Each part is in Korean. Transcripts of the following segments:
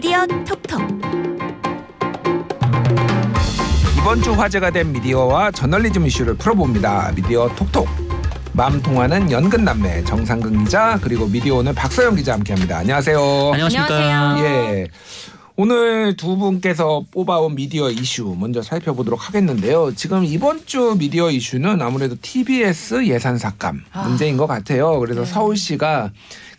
미디어 톡톡 이번 주 화제가 된 미디어와 저널리즘 이슈를 풀어봅니다. 미디어 톡톡. 마음 통하는 연근 남매 정상근 기자 그리고 미디어 오늘 박서영 기자 함께합니다. 안녕하세요. 안녕하십니까. 예. 오늘 두 분께서 뽑아온 미디어 이슈 먼저 살펴보도록 하겠는데요. 지금 이번 주 미디어 이슈는 아무래도 TBS 예산 삭감 문제인 것 같아요. 그래서 서울시가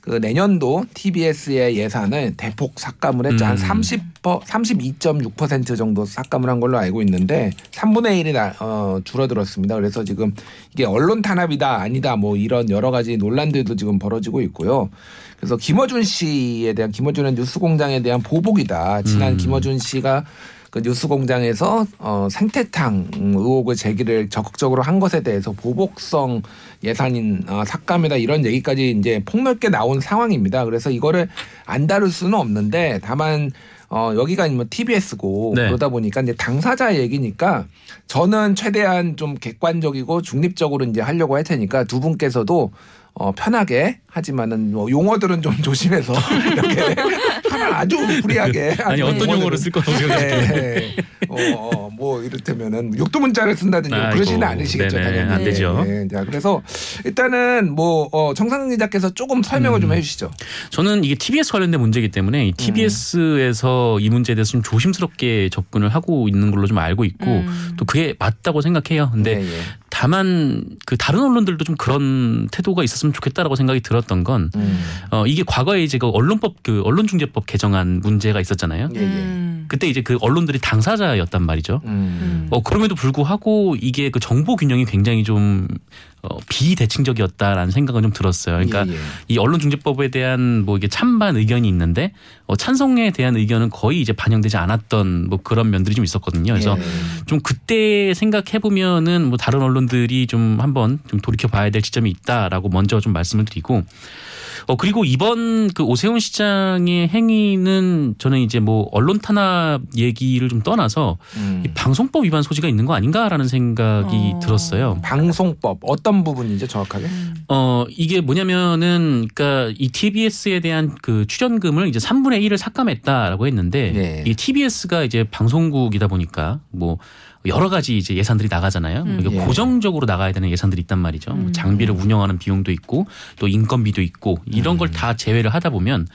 그 내년도 TBS의 예산을 대폭 삭감을 했죠. 한 음. 30, 32.6% 정도 삭감을 한 걸로 알고 있는데 3분의 1이 나, 어, 줄어들었습니다. 그래서 지금 이게 언론 탄압이다 아니다 뭐 이런 여러 가지 논란들도 지금 벌어지고 있고요. 그래서 김어준 씨에 대한 김어준의 뉴스공장에 대한 보복이다. 지난 음. 김어준 씨가 그 뉴스공장에서 어, 생태탕 의혹을 제기를 적극적으로 한 것에 대해서 보복성 예산인 어, 삭감이다 이런 얘기까지 이제 폭넓게 나온 상황입니다. 그래서 이거를 안 다룰 수는 없는데 다만 어, 여기가 뭐 TBS고 네. 그러다 보니까 이제 당사자 얘기니까 저는 최대한 좀 객관적이고 중립적으로 이제 하려고 할 테니까 두 분께서도 어, 편하게 하지만은 뭐 용어들은 좀 조심해서 이렇게 하면 아주 불리하게 아니 어떤 용어를 쓸 거라고 생각하세요? 네. 어, 어, 뭐 이를테면은 육두 문자를 쓴다든지 뭐 아이고, 그러지는 않으시겠죠 네네, 당연히. 안 되죠. 네. 자 그래서 일단은 뭐 어, 정상근 기자께서 조금 설명을 음. 좀 해주시죠. 저는 이게 TBS 관련된 문제이기 때문에 이 TBS에서 이 문제에 대해서 좀 조심스럽게 접근을 하고 있는 걸로 좀 알고 있고 음. 또 그게 맞다고 생각해요. 근데 예, 예. 다만 그 다른 언론들도 좀 그런 태도가 있었으면 좋겠다라고 생각이 들었던 건 음. 어, 이게 과거에 이제 그 언론법 그 언론중재법 개정안 문제가 있었잖아요. 예, 예. 음. 그때 이제 그 언론들이 당사자였단 말이죠. 음. 어, 그럼에도 불구하고 이게 그 정보 균형이 굉장히 좀 어, 비대칭적이었다라는 생각은 좀 들었어요. 그러니까 예, 예. 이 언론중재법에 대한 뭐 이게 찬반 의견이 있는데 어, 찬성에 대한 의견은 거의 이제 반영되지 않았던 뭐 그런 면들이 좀 있었거든요. 그래서 예. 좀 그때 생각해 보면은 뭐 다른 언론들이 좀 한번 좀 돌이켜 봐야 될 지점이 있다라고 먼저 좀 말씀을 드리고 어 그리고 이번 그 오세훈 시장의 행위는 저는 이제 뭐 언론 탄압 얘기를 좀 떠나서 음. 이 방송법 위반 소지가 있는 거 아닌가라는 생각이 어. 들었어요. 방송법 어떤 부분이죠 정확하게? 어 이게 뭐냐면은 그러니까 이 TBS에 대한 그 출연금을 이제 3분의 1을 삭감했다라고 했는데 네. 이 TBS가 이제 방송국이다 보니까 뭐 여러 가지 이제 예산들이 나가잖아요. 음. 이게 예. 고정적으로 나가야 되는 예산들이 있단 말이죠. 뭐 음. 장비를 운영하는 비용도 있고 또 인건비도 있고 이런 걸 다 제외를 하다 보면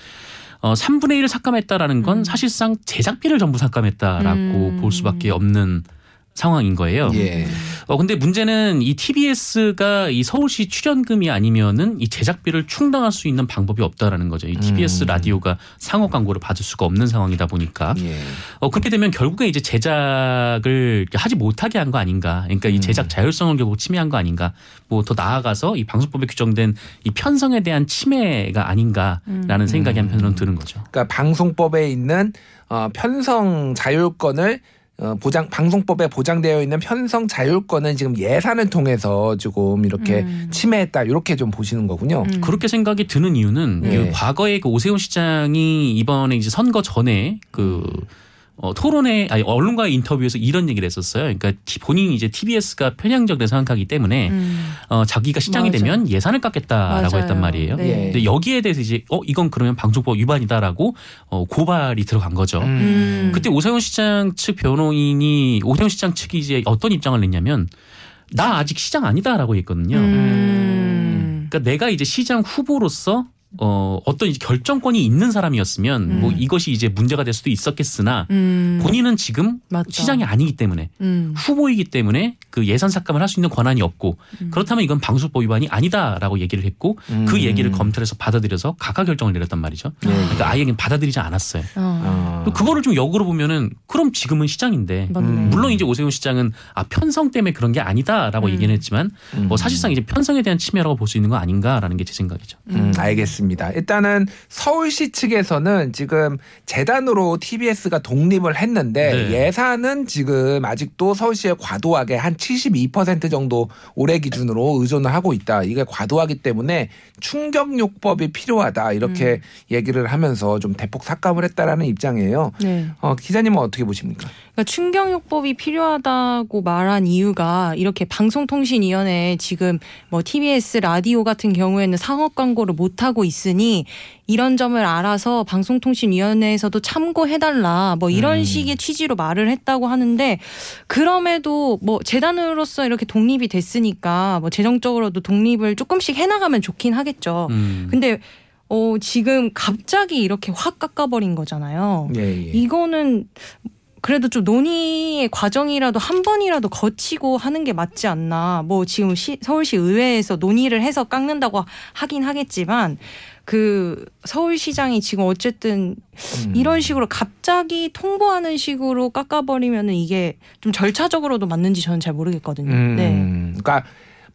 어 3분의 1을 삭감했다라는 건 음. 사실상 제작비를 전부 삭감했다라고 음. 볼 수밖에 없는 상황인 거예요. 예. 어 근데 문제는 이 TBS가 이 서울시 출연금이 아니면은 이 제작비를 충당할 수 있는 방법이 없다라는 거죠. 이 TBS 음. 라디오가 상업 광고를 받을 수가 없는 상황이다 보니까 예. 어 그렇게 되면 결국에 이제 제작을 하지 못하게 한 거 아닌가. 그러니까 이 음. 제작 자율성을 결국 침해한 거 아닌가. 뭐 더 나아가서 이 방송법에 규정된 이 편성에 대한 침해가 아닌가라는 음. 생각이 한편으로는 드는 거죠. 그러니까 방송법에 있는 어, 편성 자율권을 어, 보장 방송법에 보장되어 있는 편성 자율권은 지금 예산을 통해서 조금 이렇게 음. 침해했다 이렇게 좀 보시는 거군요. 음. 그렇게 생각이 드는 이유는 예. 그 과거에 그 오세훈 시장이 이번에 이제 선거 전에 그 어, 토론회 아니 언론과의 인터뷰에서 이런 얘기를 했었어요. 그러니까 티- 본인이 이제 TBS가 편향적이라 생각하기 때문에 음. 어, 자기가 시장이 맞아. 되면 예산을 깎겠다라고 맞아요. 했단 말이에요. 네. 예. 근데 여기에 대해서 이제 어 이건 그러면 방송법 위반이다라고 어, 고발이 들어간 거죠. 음. 그때 오세훈 시장 측 변호인이 오세훈 시장 측이 이제 어떤 입장을 냈냐면 나 아직 시장 아니다라고 했거든요. 음. 그러니까 내가 이제 시장 후보로서 어 어떤 이제 결정권이 있는 사람이었으면 뭐 음. 이것이 이제 문제가 될 수도 있었겠으나 음. 본인은 지금 맞다. 시장이 아니기 때문에 음. 후보이기 때문에 그 예산 삭감을 할 수 있는 권한이 없고 음. 그렇다면 이건 방송법 위반이 아니다라고 얘기를 했고 그 음. 얘기를 검찰에서 받아들여서 각하 결정을 내렸단 말이죠. 예. 그러니까 아예 그냥 받아들이지 않았어요. 어. 어. 그거를 좀 역으로 보면은 그럼 지금은 시장인데 맞네. 음. 물론 이제 오세훈 시장은 아 편성 때문에 그런 게 아니다라고 음. 얘기는 했지만 음. 뭐 사실상 이제 편성에 대한 침해라고 볼 수 있는 거 아닌가라는 게 제 생각이죠. 음, 알겠습니다. 일단은 서울시 측에서는 지금 재단으로 TBS가 독립을 했는데 네. 예산은 지금 아직도 서울시에 과도하게 한 72% 정도 올해 기준으로 의존을 하고 있다. 이게 과도하기 때문에 충격요법이 필요하다. 이렇게 얘기를 하면서 좀 대폭 삭감을 했다라는 입장이에요. 네. 어, 기자님은 어떻게 보십니까? 그러니까 충격요법이 필요하다고 말한 이유가 이렇게 방송통신위원회 지금 뭐 TBS 라디오 같은 경우에는 상업 광고를 못 하고 있으니 이런 점을 알아서 방송통신위원회에서도 참고해달라 뭐 이런 음. 식의 취지로 말을 했다고 하는데 그럼에도 뭐 재단으로서 이렇게 독립이 됐으니까 뭐 재정적으로도 독립을 조금씩 해나가면 좋긴 하겠죠. 음. 근데 어 지금 갑자기 이렇게 확 깎아버린 거잖아요. 예, 예. 이거는 그래도 좀 논의의 과정이라도 한 번이라도 거치고 하는 게 맞지 않나. 뭐 지금 시, 서울시 의회에서 논의를 해서 깎는다고 하긴 하겠지만 그 서울시장이 지금 어쨌든 음. 이런 식으로 갑자기 통보하는 식으로 깎아버리면은 이게 좀 절차적으로도 맞는지 저는 잘 모르겠거든요. 음, 네. 그러니까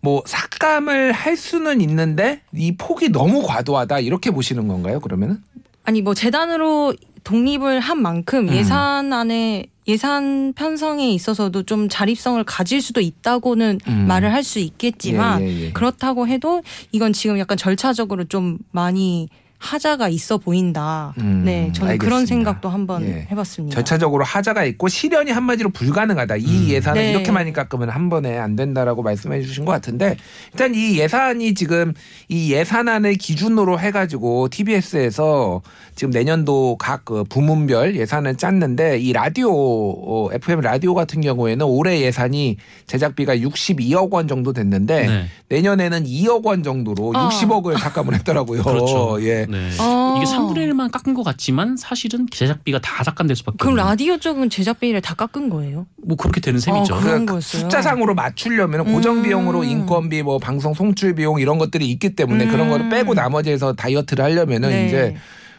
뭐 삭감을 할 수는 있는데 이 폭이 너무 과도하다 이렇게 보시는 건가요? 그러면은? 아니 뭐 재단으로 독립을 한 만큼 음. 예산안에 예산 편성에 있어서도 좀 자립성을 가질 수도 있다고는 음. 말을 할 수 있겠지만 예, 예, 예. 그렇다고 해도 이건 지금 약간 절차적으로 좀 많이 하자가 있어 보인다. 음, 네, 저는 그런 알겠습니다. 생각도 한번 예. 해봤습니다. 절차적으로 하자가 있고 실현이 한마디로 불가능하다. 이 음. 예산을 네. 이렇게 많이 깎으면 한 번에 안 된다라고 말씀해 주신 것 같은데 일단 이 예산이 지금 이 예산안을 기준으로 해가지고 TBS에서 지금 내년도 각그 부문별 예산을 짰는데 이 라디오 어, FM 라디오 같은 경우에는 올해 예산이 제작비가 62억 원 정도 됐는데 네. 내년에는 2억 원 정도로 아. 60억을 삭감을 했더라고요. 그렇죠. 예. 네. 아. 이게 3분의 1만 깎은 것 같지만 사실은 제작비가 다 삭감될 수밖에 그럼 없는 라디오 쪽은 제작비를 다 깎은 거예요? 뭐 그렇게 되는 셈이죠. 어, 그런 그 거였어요? 숫자상으로 맞추려면 고정 음. 비용으로 인건비 뭐 방송 송출 비용 이런 것들이 있기 때문에 음. 그런 거를 빼고 나머지에서 다이어트를 하려면은 네. 이제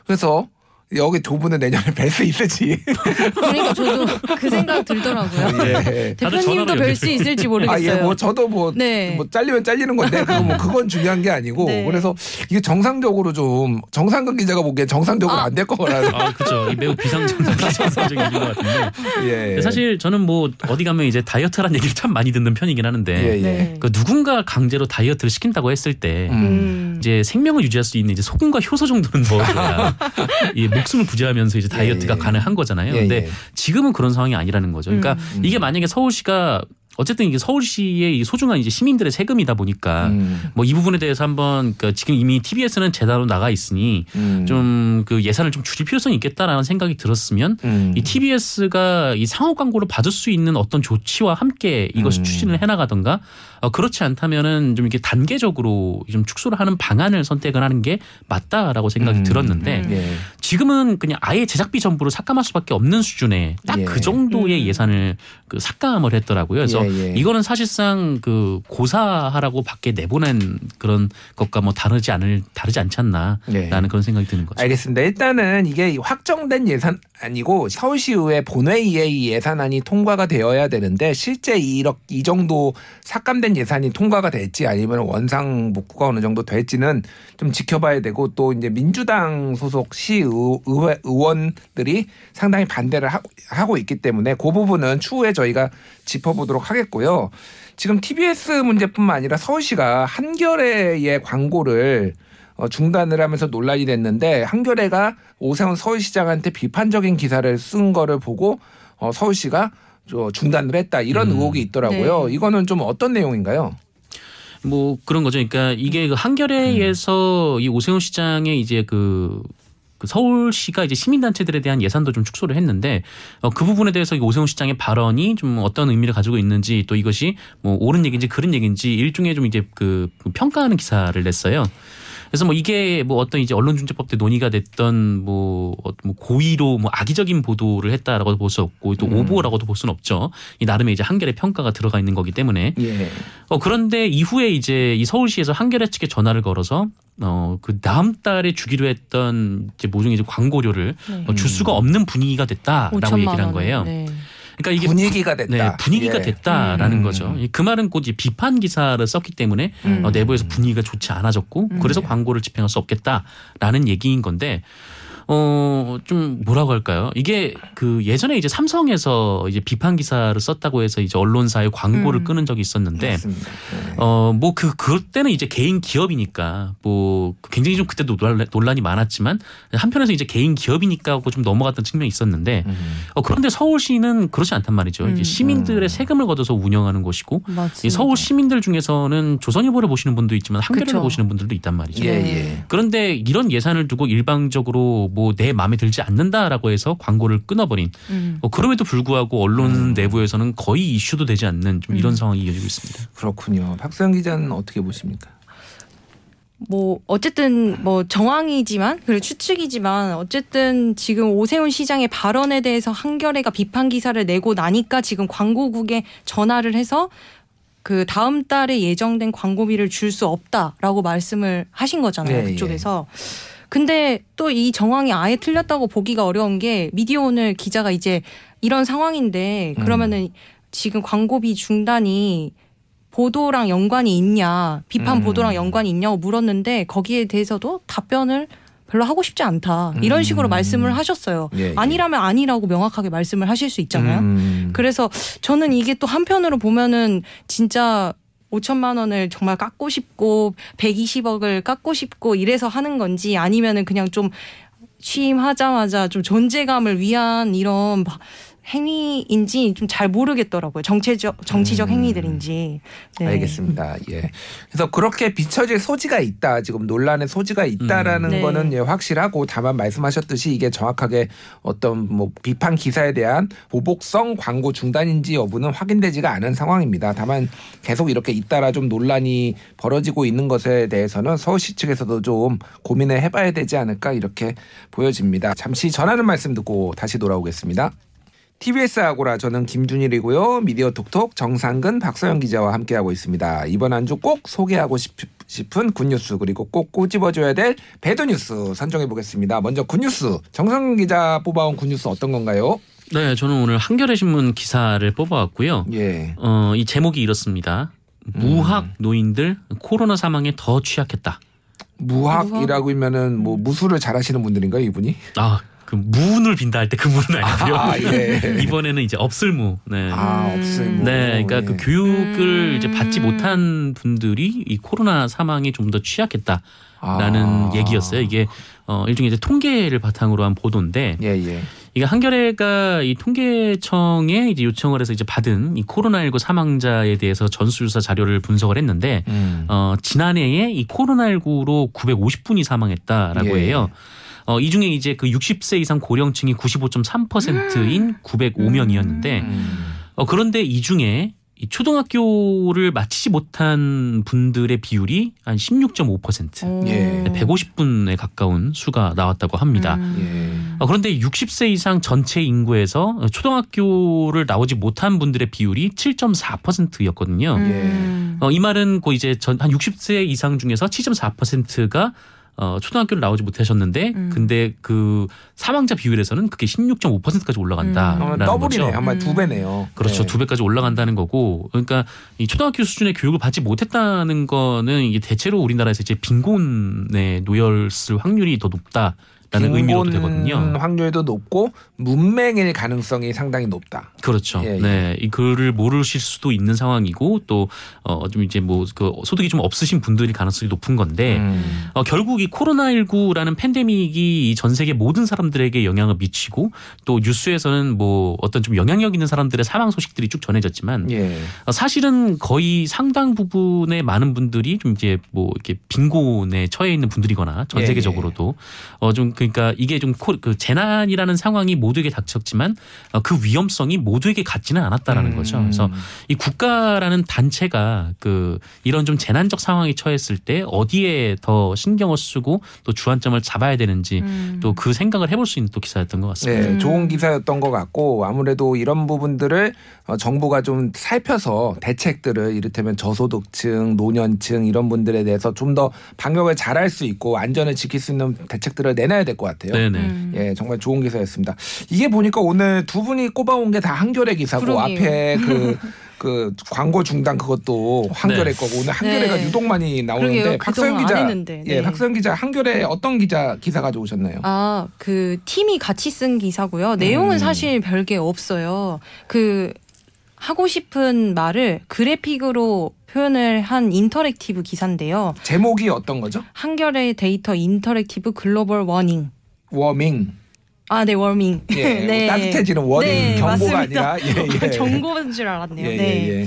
그래서 여기 두 분은 내년에 뵐 수 있을지 그러니까 저도 그 생각 들더라고요. 예. 대표님도 뵐 수 있을지 모르겠어요. 아, 예, 뭐 저도 뭐, 네. 뭐 잘리면 잘리는 건데 그거 뭐 그건 중요한 게 아니고 네. 그래서 이게 정상적으로 좀 정상근 기자가 보기엔 정상적으로 아. 안될 거라는 아, 그렇죠. 이 매우 비상정상적인 일인 것 같은데. 예. 근데 사실 저는 뭐 어디 가면 이제 다이어트란 얘기를 참 많이 듣는 편이긴 하는데 예, 예. 네. 그 누군가 강제로 다이어트를 시킨다고 했을 때 음. 음. 이제 생명을 유지할 수 있는 이제 소금과 효소 정도는 넣어줘야 이 목숨을 부지하면서 이제 다이어트가 예, 예. 가능한 거잖아요. 예, 근데 예. 지금은 그런 상황이 아니라는 거죠. 그러니까 음. 이게 만약에 서울시가 어쨌든 이게 서울시의 이 소중한 이제 시민들의 세금이다 보니까 음. 뭐이 부분에 대해서 한번 그 지금 이미 TBS는 재단으로 나가 있으니 음. 좀그 예산을 좀 줄일 필요성이 있겠다라는 생각이 들었으면 음. 이 TBS가 이 상호 광고를 받을 수 있는 어떤 조치와 함께 이것을 음. 추진을 해나가던가 어, 그렇지 않다면은 좀 이렇게 단계적으로 좀 축소를 하는 방안을 선택을 하는 게 맞다라고 생각이 음. 들었는데 음. 예. 지금은 그냥 아예 제작비 전부를 삭감할 수밖에 없는 수준의 딱그 예. 정도의 음. 예산을 그 삭감을 했더라고요. 그래서 예, 예. 이거는 사실상 그 고사하라고 밖에 내보낸 그런 것과 뭐 다르지 않을 다르지 않지 않나라는 예. 그런 생각이 드는 거죠. 알겠습니다. 일단은 이게 확정된 예산 아니고 서울시의회 본회의에 이 예산안이 통과가 되어야 되는데 실제 1억 이 정도 삭감된 예산이 통과가 될지 아니면 원상 복구가 어느 정도 될지는 좀 지켜봐야 되고 또 이제 민주당 소속 시의 회 의원들이 상당히 반대를 하고, 있기 때문에 그 부분은 추후에 저희가 짚어보도록 하겠고요. 지금 TBS 문제뿐만 아니라 서울시가 한겨레의 광고를 어, 중단을 하면서 논란이 됐는데 한겨레가 오세훈 서울시장한테 비판적인 기사를 쓴 거를 보고 어, 서울시가 저 중단을 했다 이런 음. 의혹이 있더라고요. 네. 이거는 좀 어떤 내용인가요? 뭐 그런 거죠. 그러니까 이게 그 한겨레에서 음. 이 오세훈 시장의 이제 그, 그 서울시가 이제 시민단체들에 대한 예산도 좀 축소를 했는데 어, 그 부분에 대해서 이 오세훈 시장의 발언이 좀 어떤 의미를 가지고 있는지 또 이것이 뭐 옳은 얘기인지 그른 얘기인지 일종의 좀 이제 그 평가하는 기사를 냈어요. 그래서 뭐 이게 뭐 어떤 이제 언론중재법 때 논의가 됐던 뭐, 어, 뭐 고의로 뭐 악의적인 보도를 했다라고도 볼 수 없고 또 음. 오보라고도 볼 수는 없죠. 이 나름의 이제 한결의 평가가 들어가 있는 거기 때문에 예. 어, 그런데 이후에 이제 이 서울시에서 한겨레 측에 전화를 걸어서 어, 그 다음 달에 주기로 했던 이제 모종의 이제 광고료를 네. 어, 줄 수가 없는 분위기가 됐다라고 5천만 얘기를 한 원. 거예요. 네. 그러니까 이게 분위기가 됐다. 네, 분위기가 예. 됐다라는 음. 거죠. 그 말은 곧 이제 비판 기사를 썼기 때문에 음. 어, 내부에서 분위기가 좋지 않아졌고 음. 그래서 네. 광고를 집행할 수 없겠다라는 얘기인 건데 어, 좀 뭐라고 할까요? 이게 그 예전에 이제 삼성에서 이제 비판 기사를 썼다고 해서 이제 언론사에 광고를 음. 끄는 적이 있었는데. 네. 어, 뭐 그, 그때는 이제 개인 기업이니까 뭐 굉장히 좀 그때도 논란- 논란이 많았지만 한편에서 이제 개인 기업이니까 하고 좀 넘어갔던 측면이 있었는데 음. 어, 그런데 서울시는 그렇지 않단 말이죠. 음. 이제 시민들의 세금을 걷어서 운영하는 곳이고 서울 시민들 중에서는 조선일보를 보시는 분도 있지만 한겨레를. 보시는 분들도 있단 말이죠. 예, 네. 예. 그런데 이런 예산을 두고 일방적으로 뭐내 마음에 들지 않는다라고 해서 광고를 끊어버린 음. 어, 그럼에도 불구하고 언론 내부에서는 거의 이슈도 되지 않는 좀 이런 음. 상황이 이어지고 있습니다. 그렇군요. 박수영 기자는 어떻게 보십니까? 뭐 어쨌든 뭐 정황이지만 그리고 추측이지만 어쨌든 지금 오세훈 시장의 발언에 대해서 한겨레가 비판 기사를 내고 나니까 지금 광고국에 전화를 해서 그 다음 달에 예정된 광고비를 줄 수 없다라고 말씀을 하신 거잖아요. 네, 그쪽에서. 근데 또 이 정황이 아예 틀렸다고 보기가 어려운 게 미디어 오늘 기자가 이제 이런 상황인데 그러면은 지금 광고비 중단이 보도랑 연관이 있냐, 비판 음. 보도랑 연관이 있냐고 물었는데 거기에 대해서도 답변을 별로 하고 싶지 않다. 이런 식으로 음. 말씀을 하셨어요. 예, 예. 아니라면 아니라고 명확하게 말씀을 하실 수 있잖아요. 음. 그래서 저는 이게 또 한편으로 보면은 진짜 5천만 원을 정말 깎고 싶고 120억을 깎고 싶고 이래서 하는 건지 아니면은 그냥 좀 취임하자마자 좀 존재감을 위한 이런 바- 행위인지 좀 잘 모르겠더라고요. 정치적 정치적 음. 행위들인지. 네. 알겠습니다. 예. 그래서 그렇게 비춰질 소지가 있다. 지금 논란의 소지가 있다라는 음. 네. 거는 예, 확실하고 다만 말씀하셨듯이 이게 정확하게 어떤 뭐 비판 기사에 대한 보복성 광고 중단인지 여부는 확인되지가 않은 상황입니다. 다만 계속 이렇게 잇따라 좀 논란이 벌어지고 있는 것에 대해서는 서울시 측에서도 좀 고민을 해봐야 되지 않을까 이렇게 보여집니다. 잠시 전하는 말씀 듣고 다시 돌아오겠습니다. TBS 아고라 저는 김준일이고요. 미디어 톡톡 정상근 박서영 기자와 함께하고 있습니다. 이번 한 주 꼭 소개하고 싶, 싶은 good news 그리고 꼭 꼬집어줘야 될 bad news 선정해 보겠습니다. 먼저 good news 정상근 기자 뽑아온 good news 어떤 건가요? 네, 저는 오늘 한겨레 신문 기사를 뽑아왔고요. 예. 어, 이 제목이 이렇습니다. 무학 음. 노인들 코로나 사망에 더 취약했다. 무학이라고 하면은 뭐 무술을 잘하시는 분들인가요 이분이? 아, 그 무운을 빈다 할 때 그 무는 아니고요. 아, 예. 이번에는 이제 없을무. 네. 아 없어요. 네, 그러니까 그 교육을 음. 이제 받지 못한 분들이 이 코로나 사망에 좀 더 취약했다 라는 아. 얘기였어요. 이게 어 일종의 이제 통계를 바탕으로 한 보도인데 예 예. 이게 한겨레가 이 통계청에 이제 요청을 해서 이제 받은 이 코로나19 사망자에 대해서 전수조사 자료를 분석을 했는데 음. 어 지난해에 이 코로나19로 950분이 사망했다라고 예. 해요. 어, 이 중에 이제 그 60세 이상 고령층이 95.3%인 905명이었는데 음. 어, 그런데 이 중에 이 초등학교를 마치지 못한 분들의 비율이 한 16.5%. 오. 예. 150분에 가까운 수가 나왔다고 합니다. 음. 어, 그런데 60세 이상 전체 인구에서 초등학교를 나오지 못한 분들의 비율이 7.4%였거든요. 음. 어, 이 말은 그 이제 전, 한 60세 이상 중에서 7.4%가 어, 초등학교를 나오지 못하셨는데 음. 근데 그 사망자 비율에서는 그게 16.5%까지 음. 올라간다라는 그러면 더블이네. 거죠. 아마 음. 두 배네요. 그렇죠. 네. 두 배까지 올라간다는 거고. 그러니까 이 초등학교 수준의 교육을 받지 못했다는 거는 이게 대체로 우리나라에서 이제 빈곤에 놓였을 확률이 더 높다 라는 의미로도 되거든요. 확률도 높고 문맹일 가능성이 상당히 높다. 그렇죠. 예, 예. 네. 이 글을 모르실 수도 있는 상황이고 또 어 좀 이제 뭐 그 소득이 좀 없으신 분들이 가능성이 높은 건데 음. 어, 결국 이 코로나19라는 팬데믹이 이전 세계 모든 사람들에게 영향을 미치고 또 뉴스에서는 뭐 어떤 좀 영향력 있는 사람들의 사망 소식들이 쭉 전해졌지만 예. 어, 사실은 거의 상당 부분의 많은 분들이 좀 이제 뭐 이렇게 빈곤에 처해 있는 분들이거나 전 예, 세계적으로도 어좀 그러니까 이게 좀 그 재난이라는 상황이 모두에게 닥쳤지만 어, 그 위험성이 모두에게 같지는 않았다라는 거죠. 음. 그래서 이 국가라는 단체가 그 이런 좀 재난적 상황에 처했을 때 어디에 더 신경을 쓰고 또 주안점을 잡아야 되는지 음. 또그 생각을 해볼 수 있는 또 기사였던 것 같습니다. 네, 음. 좋은 기사였던 것 같고 아무래도 이런 부분들을 어, 정부가 좀 살펴서 대책들을 이를테면 저소득층, 노년층 이런 분들에 대해서 좀 더 방역을 잘할 수 있고 안전을 지킬 수 있는 대책들을 내놔야 될 것 같아요. 네네. 음. 예, 정말 좋은 기사였습니다. 이게 보니까 오늘 두 분이 꼽아온 게 다 한겨레 기사고 그러게요. 앞에 그 그 광고 중단 그것도 한겨레 네. 거고 오늘 한겨레가 네. 유독 많이 나오는데 그러게요. 박서영 그동안 안 기자 했는데. 예 네. 박서영 기자 한겨레 어떤 기자 기사 가져오셨나요? 아, 그 팀이 같이 쓴 기사고요. 내용은 음. 사실 별게 없어요. 그 하고 싶은 말을 그래픽으로 표현을 한 interactive 기사인데요. 제목이 어떤 거죠? 한겨레 데이터 interactive global warning. warming 아, 네, warming. 예, 뭐 따뜻해지는 warning 네, 경고가 맞습니다. 아니라 예, 예. 경고인 줄 알았네요. 예, 네. 예, 예.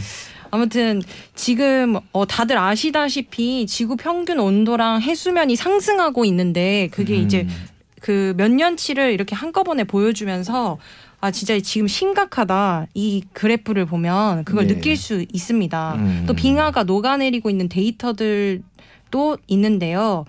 아무튼 지금 어 다들 아시다시피 지구 평균 온도랑 해수면이 상승하고 있는데 그게 음. 이제 그 몇 년치를 이렇게 한꺼번에 보여주면서 아 진짜 지금 심각하다 이 그래프를 보면 그걸 네. 느낄 수 있습니다. 음. 또 빙하가 녹아내리고 있는 데이터들도 있는데요.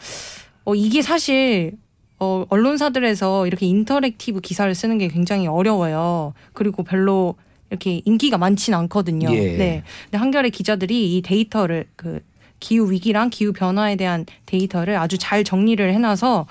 어 이게 사실 어 언론사들에서 이렇게 interactive 기사를 쓰는 게 굉장히 어려워요. 그리고 별로 이렇게 인기가 많지는 않거든요. 예. 네. 근데 한겨레 기자들이 이 데이터를 그 기후 위기랑 기후 변화에 대한 데이터를 아주 잘 정리를 해놔서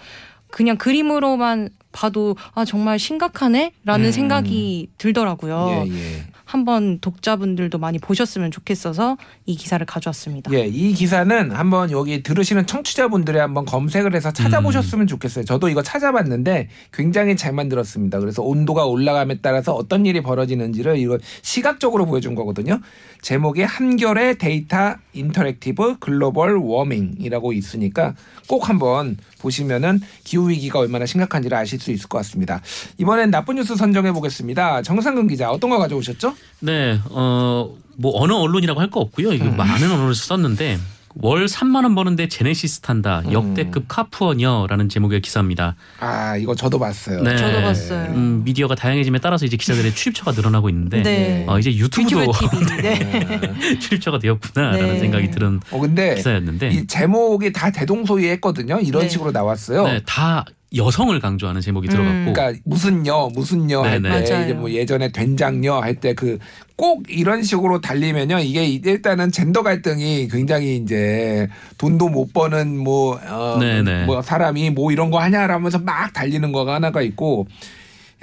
그냥 그림으로만 봐도 아 정말 심각하네라는 음. 생각이 들더라고요. 예, 예. 한번 독자분들도 많이 보셨으면 좋겠어서 이 기사를 가져왔습니다. 예, 이 기사는 한번 여기 들으시는 청취자분들이 한번 검색을 해서 찾아보셨으면 좋겠어요. 저도 이거 찾아봤는데 굉장히 잘 만들었습니다. 그래서 온도가 올라감에 따라서 어떤 일이 벌어지는지를 이거 시각적으로 보여준 거거든요. 제목이 한겨레 데이터 interactive global warming이라고 있으니까 꼭 한번 보시면은 기후 위기가 얼마나 심각한지를 아실 수 있을 것 같습니다. 이번엔 나쁜 뉴스 선정해 보겠습니다. 정상근 기자 어떤 거 가져오셨죠? 네, 어, 뭐 어느 언론이라고 할 거 없고요. 이거 음. 많은 언론에서 썼는데 월 3만 원 버는데 제네시스 탄다. 음. 역대급 카푸어녀라는 제목의 기사입니다. 아 이거 저도 봤어요. 네. 저도 봤어요. 음, 미디어가 다양해짐에 따라서 이제 기자들의 출입처가 늘어나고 있는데 네. 어, 이제 유튜브도 튜브 TV. 네. 출입처가 되었구나라는 네. 생각이 드는 어 근데 기사였는데 이 제목이 다 대동소이했거든요. 이런 네. 식으로 나왔어요. 네, 다 여성을 강조하는 제목이 들어갔고 그러니까 무슨요, 무슨요 할 때. 이제 뭐 예전에 된장요 할 때 그 꼭 이런 식으로 달리면요 이게 일단은 젠더 갈등이 굉장히 이제 돈도 못 버는 뭐, 어, 네네. 뭐 사람이 뭐 이런 거 하냐라면서 막 달리는 거가 하나가 있고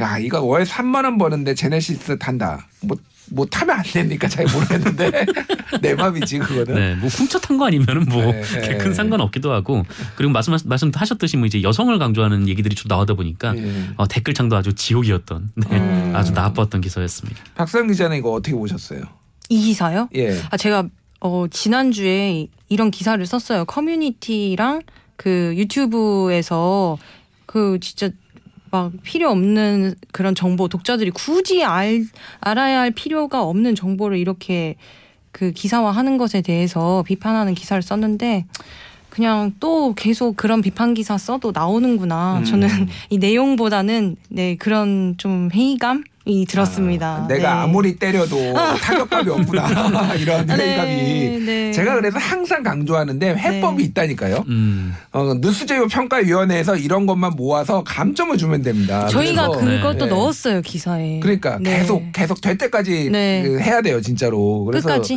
야 이거 월 3만 원 버는데 제네시스 탄다 뭐. 뭐 타면 안 됩니까? 잘 모르겠는데 내 맘이지 그거는. 네, 뭐 훔쳐 탄 거 아니면은 뭐 네, 네. 큰 상관 없기도 하고 그리고 말씀 말씀하셨듯이 뭐 이제 여성을 강조하는 얘기들이 좀 나오다 보니까 예. 어, 댓글창도 아주 지옥이었던 네, 음. 아주 나빴던 기사였습니다. 박선 기자는 이거 어떻게 보셨어요? 이 기사요? 예. 아 제가 어 지난주에 이런 기사를 썼어요. 커뮤니티랑 그 유튜브에서 그 진짜 막 필요 없는 그런 정보 독자들이 굳이 알 알아야 할 필요가 없는 정보를 이렇게 그 기사화하는 것에 대해서 비판하는 기사를 썼는데 그냥 또 계속 그런 비판 기사 써도 나오는구나. 음. 저는 이 내용보다는 네 그런 좀 회의감 이 들었습니다. 아, 내가 네. 아무리 때려도 타격감이 없구나 이런 네, 회의감이 네. 제가 그래서 항상 강조하는데 회법이 네. 있다니까요. 음, 어, 뉴스제휴 평가위원회에서 이런 것만 모아서 감점을 주면 됩니다. 저희가 그것도 네. 넣었어요 기사에. 그러니까 네. 계속 계속 될 때까지 네. 그 해야 돼요 진짜로. 그래서 끝까지?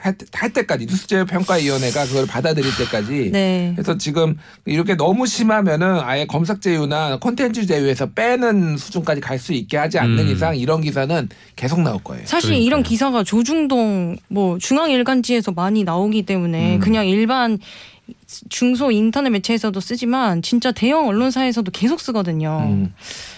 할, 때- 할 때까지 뉴스제휴 평가위원회가 그걸 받아들일 때까지. 네. 그래서 지금 이렇게 너무 심하면은 아예 검색 제휴나 콘텐츠 제휴에서 빼는 수준까지 갈 수 있게 하지 않는 음. 이상 이런 기사는 계속 나올 거예요. 사실 그러니까요. 이런 기사가 조중동 뭐 중앙일간지에서 많이 나오기 때문에 음. 그냥 일반 중소 인터넷 매체에서도 쓰지만 진짜 대형 언론사에서도 계속 쓰거든요. 음.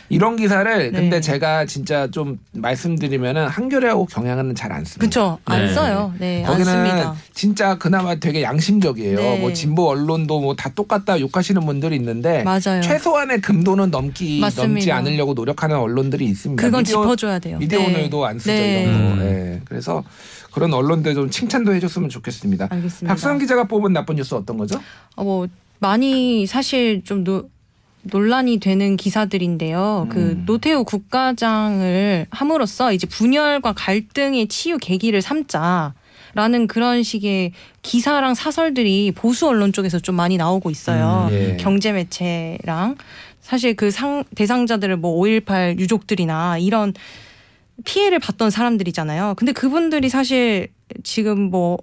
이런 기사를 네. 근데 제가 진짜 좀 말씀드리면은 한겨레하고 경향은 잘 안 씁니다. 그렇죠. 안 네. 써요. 네, 안 거기는 씁니다. 진짜 그나마 되게 양심적이에요. 네. 뭐 진보 언론도 뭐 다 똑같다 욕하시는 분들이 있는데 맞아요. 최소한의 금도는 넘기 맞습니다. 넘지 않으려고 노력하는 언론들이 있습니다. 그건 미디어- 짚어줘야 돼요. 미디어 네. 오늘도 안 쓰죠 네. 이런 거. 음. 예. 그래서 그런 언론들 좀 칭찬도 해줬으면 좋겠습니다. 알겠습니다. 박서영 기자가 뽑은 나쁜 뉴스 어떤 거죠? 어, 뭐 많이 사실 좀 노, 논란이 되는 기사들인데요. 그 음. 노태우 국가장을 함으로써 이제 분열과 갈등의 치유 계기를 삼자 라는 그런 식의 기사랑 사설들이 보수 언론 쪽에서 좀 많이 나오고 있어요. 음, 예. 경제 매체랑 사실 그 상 대상자들을 뭐 5.18 유족들이나 이런 피해를 봤던 사람들이잖아요. 근데 그분들이 사실 지금 뭐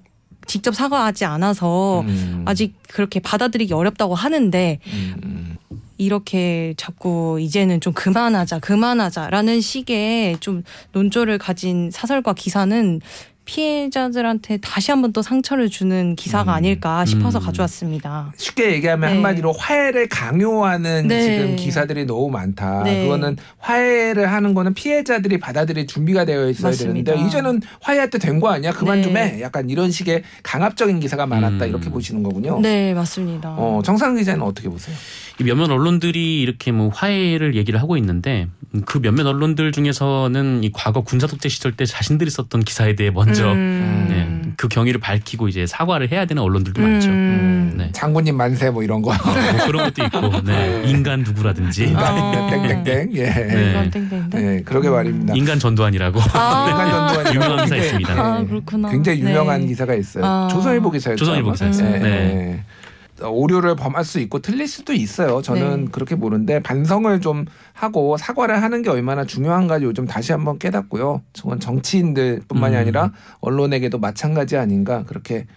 직접 사과하지 않아서 음. 아직 그렇게 받아들이기 어렵다고 하는데 음, 음. 이렇게 자꾸 이제는 좀 그만하자, 그만하자라는 식의 좀 논조를 가진 사설과 기사는 피해자들한테 다시 한번 또 상처를 주는 기사가 음. 아닐까 싶어서 음. 가져왔습니다. 쉽게 얘기하면 네. 한마디로 화해를 강요하는 네. 지금 기사들이 너무 많다. 네. 그거는 화해를 하는 거는 피해자들이 받아들일 준비가 되어 있어야 맞습니다. 되는데 이제는 화해할 때 된 거 아니야? 그만 네. 좀 해. 약간 이런 식의 강압적인 기사가 많았다. 음. 이렇게 보시는 거군요. 네, 맞습니다. 어, 정상 기자는 어떻게 보세요? 이 몇몇 언론들이 이렇게 뭐 화해를 얘기를 하고 있는데 그 몇몇 언론들 중에서는 이 과거 군사 독재 시절 때 자신들이 썼던 기사에 대해 먼저 음. 네, 그 경위를 밝히고 이제 사과를 해야 되는 언론들도 많죠. 음. 네. 장군님 만세 뭐 이런 거. 뭐 그런 것도 있고, 네. 인간 누구라든지, 인간인데 어. 땡땡땡. 예. 네. 네, 그러게 말입니다. 인간 전두환이라고 아. 인간 전두환 유명한 기사 있습니다. 아, 그렇구나. 굉장히 유명한 네. 기사가 있어요. 아. 조선일보 기사였죠. 조선일보? 기사였어요. 예, 네. 예. 어, 오류를 범할 수 있고 틀릴 수도 있어요. 저는 네. 그렇게 보는데 반성을 좀 하고 사과를 하는 게 얼마나 중요한가 요즘 다시 한번 깨닫고요. 저건 정치인들뿐만이 음. 아니라 언론에게도 마찬가지 아닌가 그렇게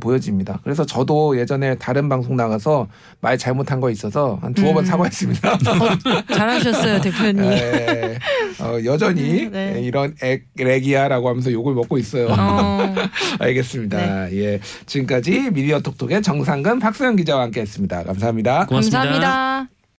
보여집니다. 그래서 저도 예전에 다른 방송 나가서 말 잘못한 거 있어서 한 두어 번 음. 사과했습니다. 잘하셨어요, 대표님. 예, 어, 여전히 네. 이런 액, 렉이야라고 하면서 욕을 먹고 있어요. 어. 알겠습니다. 예. 지금까지 미디어 톡톡의 정상근 박소영 기자와 함께 했습니다. 감사합니다. 고맙습니다. 감사합니다.